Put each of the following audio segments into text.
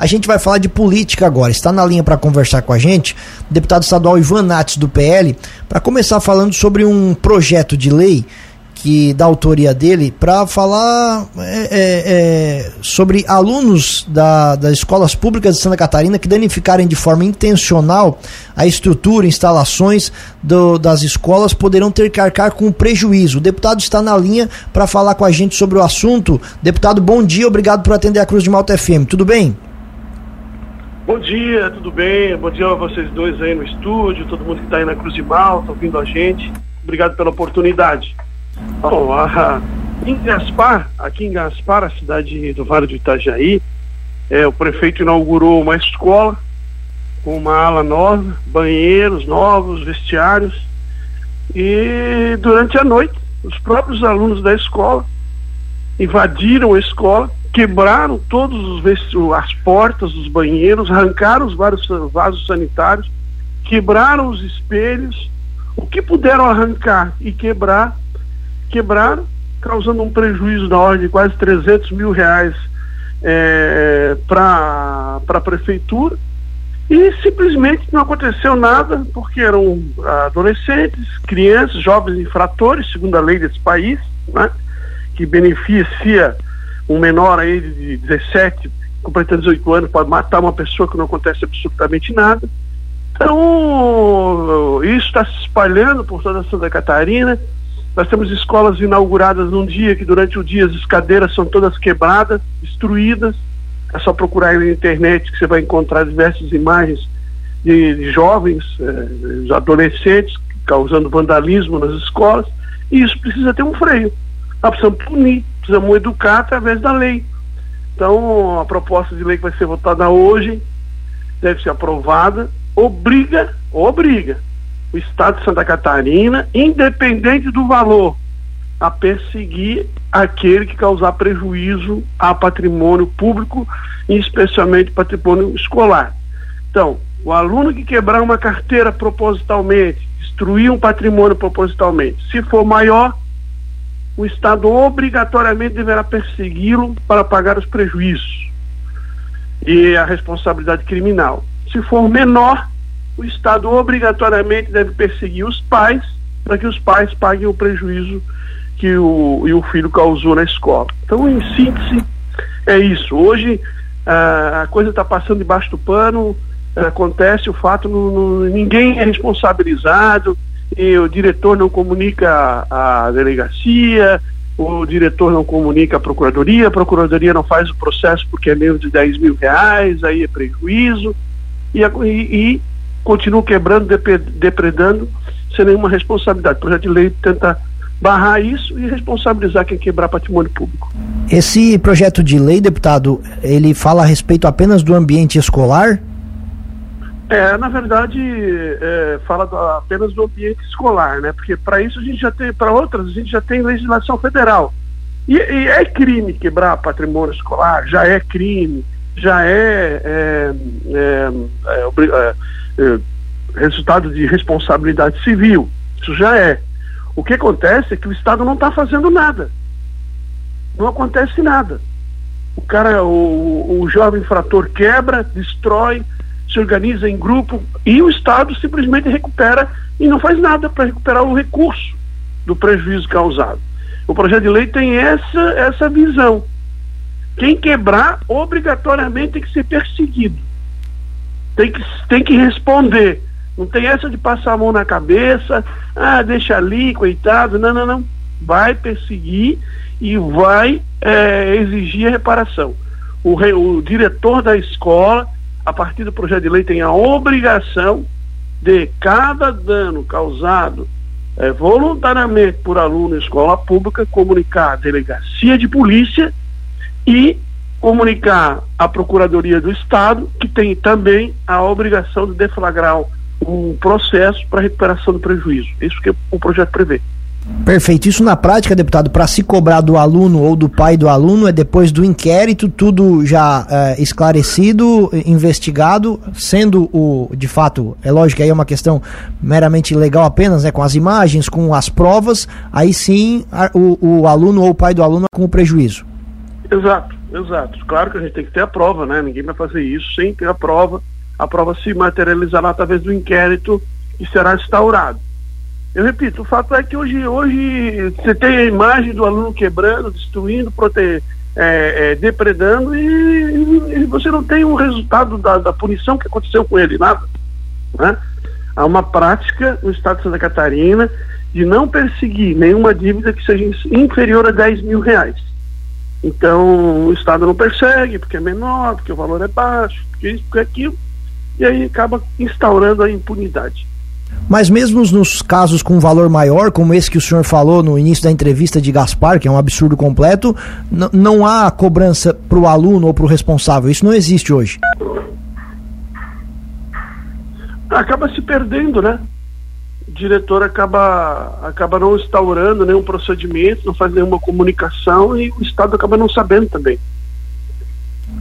A gente vai falar de política agora. Está na linha para conversar com a gente o deputado estadual Ivan Nates, do PL, para começar falando sobre um projeto de lei que da autoria dele para falar é, é, é, sobre alunos da, das escolas públicas de Santa Catarina que danificarem de forma intencional a estrutura, instalações do, das escolas poderão ter que arcar com prejuízo. O deputado está na linha para falar com a gente sobre o assunto. Deputado, bom dia, obrigado por atender a Cruz de Malta FM. Tudo bem? Bom dia, tudo bem? Bom dia a vocês dois aí no estúdio, todo mundo que está aí na Cruz de Malta, ouvindo a gente. Obrigado pela oportunidade. Bom, a, em Gaspar, aqui em Gaspar, a cidade do Vale do Itajaí, é, o prefeito inaugurou uma escola com uma ala nova, banheiros novos, vestiários. E durante a noite, os próprios alunos da escola invadiram a escola quebraram todos os as portas dos banheiros, arrancaram os vários vasos sanitários, quebraram os espelhos, o que puderam arrancar e quebrar, quebraram, causando um prejuízo da ordem de quase 300 mil reais é, para a prefeitura. E simplesmente não aconteceu nada, porque eram adolescentes, crianças, jovens infratores, segundo a lei desse país, né, que beneficia um menor aí de 17, completando 18 anos, pode matar uma pessoa que não acontece absolutamente nada. Então, isso está se espalhando por toda Santa Catarina. Nós temos escolas inauguradas num dia que durante o dia as escadeiras são todas quebradas, destruídas. É só procurar aí na internet que você vai encontrar diversas imagens de, de jovens, eh, adolescentes causando vandalismo nas escolas. E isso precisa ter um freio. Nós precisamos punir, precisamos educar através da lei. Então, a proposta de lei que vai ser votada hoje deve ser aprovada, obriga, obriga o Estado de Santa Catarina, independente do valor, a perseguir aquele que causar prejuízo a patrimônio público, especialmente patrimônio escolar. Então, o aluno que quebrar uma carteira propositalmente, destruir um patrimônio propositalmente, se for maior, o Estado obrigatoriamente deverá persegui-lo para pagar os prejuízos e a responsabilidade criminal. Se for menor, o Estado obrigatoriamente deve perseguir os pais para que os pais paguem o prejuízo que o, o filho causou na escola. Então, em síntese, é isso. Hoje a coisa está passando debaixo do pano, acontece o fato, no, no, ninguém é responsabilizado, e o diretor não comunica a delegacia, o diretor não comunica a procuradoria, a procuradoria não faz o processo porque é menos de 10 mil reais, aí é prejuízo, e, e, e continua quebrando, depredando, sem nenhuma responsabilidade. O projeto de lei tenta barrar isso e responsabilizar quem quebrar patrimônio público. Esse projeto de lei, deputado, ele fala a respeito apenas do ambiente escolar? É, na verdade, é, fala do, apenas do ambiente escolar, né? Porque para isso a gente já tem, para outras, a gente já tem legislação federal. E, e, é crime quebrar patrimônio escolar, já é crime, já é, é, é, é, é resultado de responsabilidade civil. Isso já é. O que acontece é que o Estado não está fazendo nada. Não acontece nada. O cara, o, o jovem infrator quebra, destrói, se organiza em grupo e o Estado simplesmente recupera e não faz nada para recuperar o recurso do prejuízo causado. O projeto de lei tem essa, essa visão. Quem quebrar, obrigatoriamente tem que ser perseguido. Tem que, tem que responder. Não tem essa de passar a mão na cabeça, ah, deixa ali, coitado. Não, não, não. Vai perseguir e vai é, exigir a reparação. O, re, o diretor da escola a partir do projeto de lei, tem a obrigação de cada dano causado é, voluntariamente por aluno em escola pública comunicar à delegacia de polícia e comunicar à Procuradoria do Estado, que tem também a obrigação de deflagrar um processo para recuperação do prejuízo. Isso que o projeto prevê. Perfeito. Isso na prática, deputado, para se cobrar do aluno ou do pai do aluno, é depois do inquérito, tudo já é, esclarecido, investigado, sendo o, de fato, é lógico que aí é uma questão meramente legal apenas, né, com as imagens, com as provas, aí sim a, o, o aluno ou o pai do aluno com o prejuízo. Exato. Exato. Claro que a gente tem que ter a prova, né? Ninguém vai fazer isso sem ter a prova. A prova se materializará através do inquérito que será instaurado. Eu repito, o fato é que hoje, hoje você tem a imagem do aluno quebrando, destruindo, prote... É, é, depredando e, e, você não tem o um resultado da, da, punição que aconteceu com ele, nada. Né? Há uma prática no estado de Santa Catarina de não perseguir nenhuma dívida que seja inferior a 10 mil reais. Então o Estado não persegue porque é menor, porque o valor é baixo, porque isso, porque aquilo, e aí acaba instaurando a impunidade. Mas mesmo nos casos com valor maior, como esse que o senhor falou no início da entrevista de Gaspar, que é um absurdo completo, não há cobrança para o aluno ou para o responsável. Isso não existe hoje. Acaba se perdendo, né? O diretor acaba, acaba não instaurando nenhum procedimento, não faz nenhuma comunicação e o Estado acaba não sabendo também.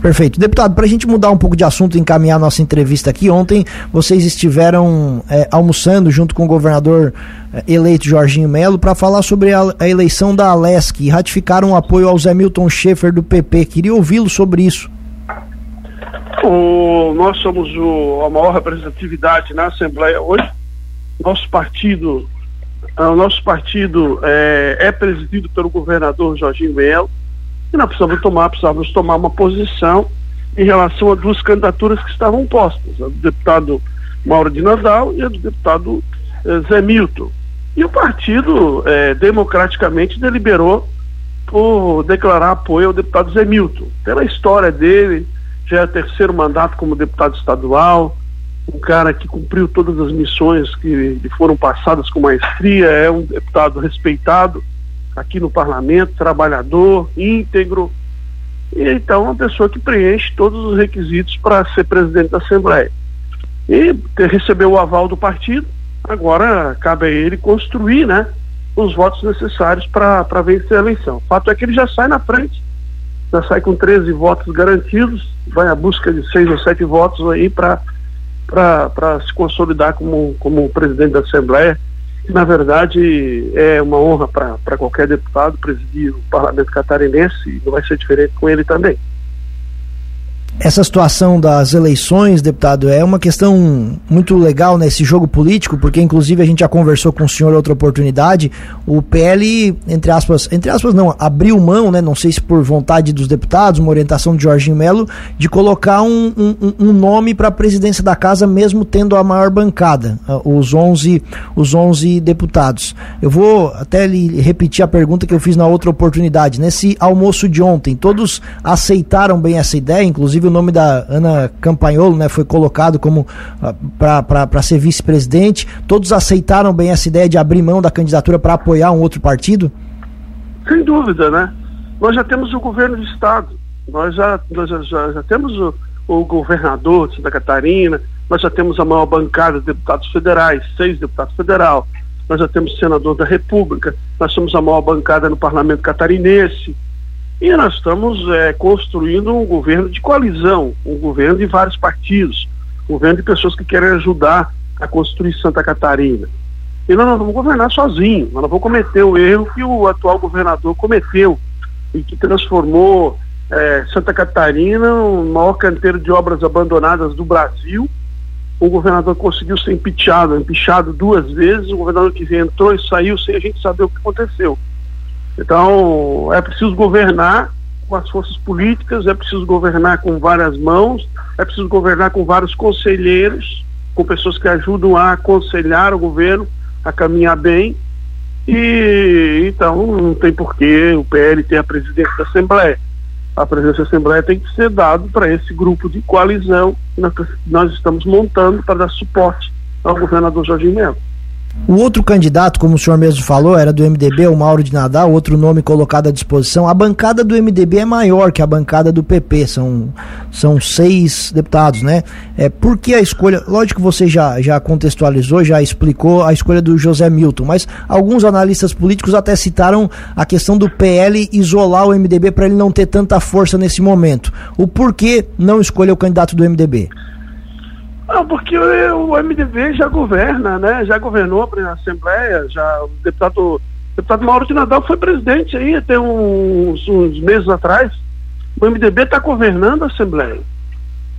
Perfeito. Deputado, para a gente mudar um pouco de assunto e encaminhar nossa entrevista aqui, ontem vocês estiveram é, almoçando junto com o governador é, eleito Jorginho Melo para falar sobre a, a, eleição da Alesc e ratificaram o apoio ao Zé Milton Schaefer do PP. Queria ouvi-lo sobre isso. O, nós somos o, a maior representatividade na Assembleia hoje. Nosso partido, o nosso partido é, é presidido pelo governador Jorginho Melo e nós precisamos tomar, precisávamos tomar uma posição em relação a duas candidaturas que estavam postas, a do deputado Mauro de Nadal e a do deputado eh, Zé Milton. E o partido eh, democraticamente deliberou por declarar apoio ao deputado Zé Milton. Pela história dele, já é terceiro mandato como deputado estadual, um cara que cumpriu todas as missões que lhe foram passadas com maestria, é um deputado respeitado aqui no parlamento, trabalhador, íntegro. E então, uma pessoa que preenche todos os requisitos para ser presidente da Assembleia. E recebeu o aval do partido, agora cabe a ele construir né, os votos necessários para vencer a eleição. O fato é que ele já sai na frente, já sai com 13 votos garantidos, vai à busca de seis ou sete votos aí para se consolidar como, como presidente da Assembleia na verdade é uma honra para qualquer deputado presidir o parlamento catarinense e não vai ser diferente com ele também. Essa situação das eleições, deputado, é uma questão muito legal nesse jogo político, porque inclusive a gente já conversou com o senhor outra oportunidade. O PL, entre aspas, entre aspas não, abriu mão, né? Não sei se por vontade dos deputados, uma orientação de Jorginho Melo, de colocar um, um, um nome para a presidência da casa, mesmo tendo a maior bancada, os 11, os 11 deputados. Eu vou até lhe repetir a pergunta que eu fiz na outra oportunidade. Nesse almoço de ontem, todos aceitaram bem essa ideia, inclusive o nome da Ana Campanholo né, foi colocado como uh, para ser vice-presidente. Todos aceitaram bem essa ideia de abrir mão da candidatura para apoiar um outro partido? Sem dúvida, né? Nós já temos o governo do Estado, nós já, nós já, já, já temos o, o governador de Santa Catarina, nós já temos a maior bancada de deputados federais, seis deputados federais, nós já temos senador da República, nós somos a maior bancada no parlamento catarinense, e nós estamos é, construindo um governo de coalizão, um governo de vários partidos, um governo de pessoas que querem ajudar a construir Santa Catarina. E nós não vamos governar sozinhos, nós não vamos cometer o erro que o atual governador cometeu e que transformou é, Santa Catarina no maior canteiro de obras abandonadas do Brasil. O governador conseguiu ser empichado, empichado duas vezes, o governador que entrou e saiu sem a gente saber o que aconteceu. Então, é preciso governar com as forças políticas, é preciso governar com várias mãos, é preciso governar com vários conselheiros, com pessoas que ajudam a aconselhar o governo a caminhar bem. E então não tem porquê o PL ter a presidência da Assembleia. A presidência da Assembleia tem que ser dado para esse grupo de coalizão que nós estamos montando para dar suporte ao governador Jorginho Melo. O outro candidato, como o senhor mesmo falou, era do MDB, o Mauro de Nadal, outro nome colocado à disposição. A bancada do MDB é maior que a bancada do PP, são, são seis deputados, né? É, por que a escolha? Lógico que você já, já contextualizou, já explicou a escolha do José Milton, mas alguns analistas políticos até citaram a questão do PL isolar o MDB para ele não ter tanta força nesse momento. O porquê não escolher o candidato do MDB? Não, porque o, o MDB já governa, né? Já governou a Assembleia, já o deputado, o deputado Mauro de Nadal foi presidente aí até uns, uns meses atrás. O MDB está governando a Assembleia.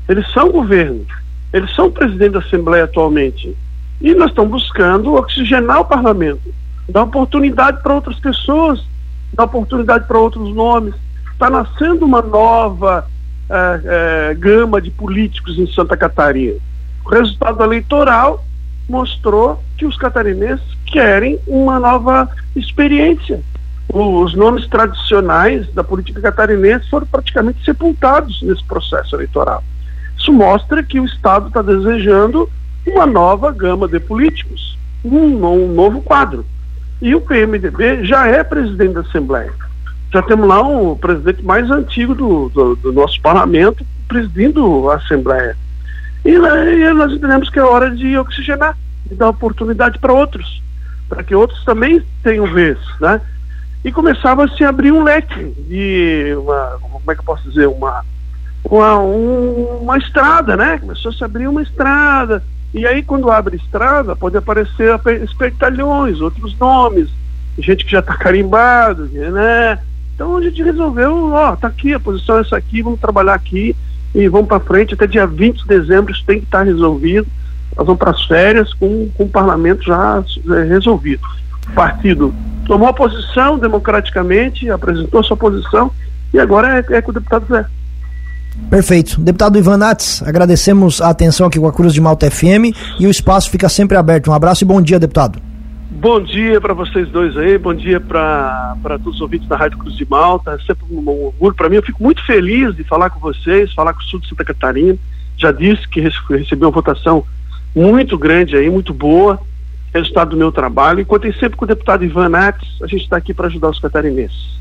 Eles são governo. Eles são presidente da Assembleia atualmente. E nós estamos buscando oxigenar o parlamento, dar oportunidade para outras pessoas, dar oportunidade para outros nomes. Está nascendo uma nova é, é, gama de políticos em Santa Catarina. O resultado eleitoral mostrou que os catarinenses querem uma nova experiência. Os nomes tradicionais da política catarinense foram praticamente sepultados nesse processo eleitoral. Isso mostra que o Estado está desejando uma nova gama de políticos, um, um, novo quadro. E o PMDB já é presidente da Assembleia. Já temos lá o presidente mais antigo do, do, do nosso parlamento presidindo a Assembleia. E, e nós entendemos que é hora de oxigenar, de dar oportunidade para outros, para que outros também tenham vez, né? E começava a se abrir um leque de uma, como é que eu posso dizer, uma, uma, um, uma estrada, né? Começou a se abrir uma estrada. E aí, quando abre estrada, pode aparecer espertalhões, outros nomes, gente que já está carimbado, né? Então a gente resolveu, ó, tá aqui, a posição é essa aqui, vamos trabalhar aqui e vamos para frente. Até dia 20 de dezembro isso tem que estar tá resolvido. Nós vamos para as férias com, com o parlamento já é, resolvido. O partido tomou a posição democraticamente, apresentou sua posição e agora é, é com o deputado Zé. Perfeito. Deputado Ivan Nats, agradecemos a atenção aqui com a Cruz de Malta FM e o espaço fica sempre aberto. Um abraço e bom dia, deputado. Bom dia para vocês dois aí, bom dia para todos os ouvintes da Rádio Cruz de Malta. É sempre um orgulho para mim. Eu fico muito feliz de falar com vocês, falar com o sul de Santa Catarina. Já disse que recebi uma votação muito grande aí, muito boa, resultado do meu trabalho. E contei sempre com o deputado Ivan Nats, a gente está aqui para ajudar os catarinenses.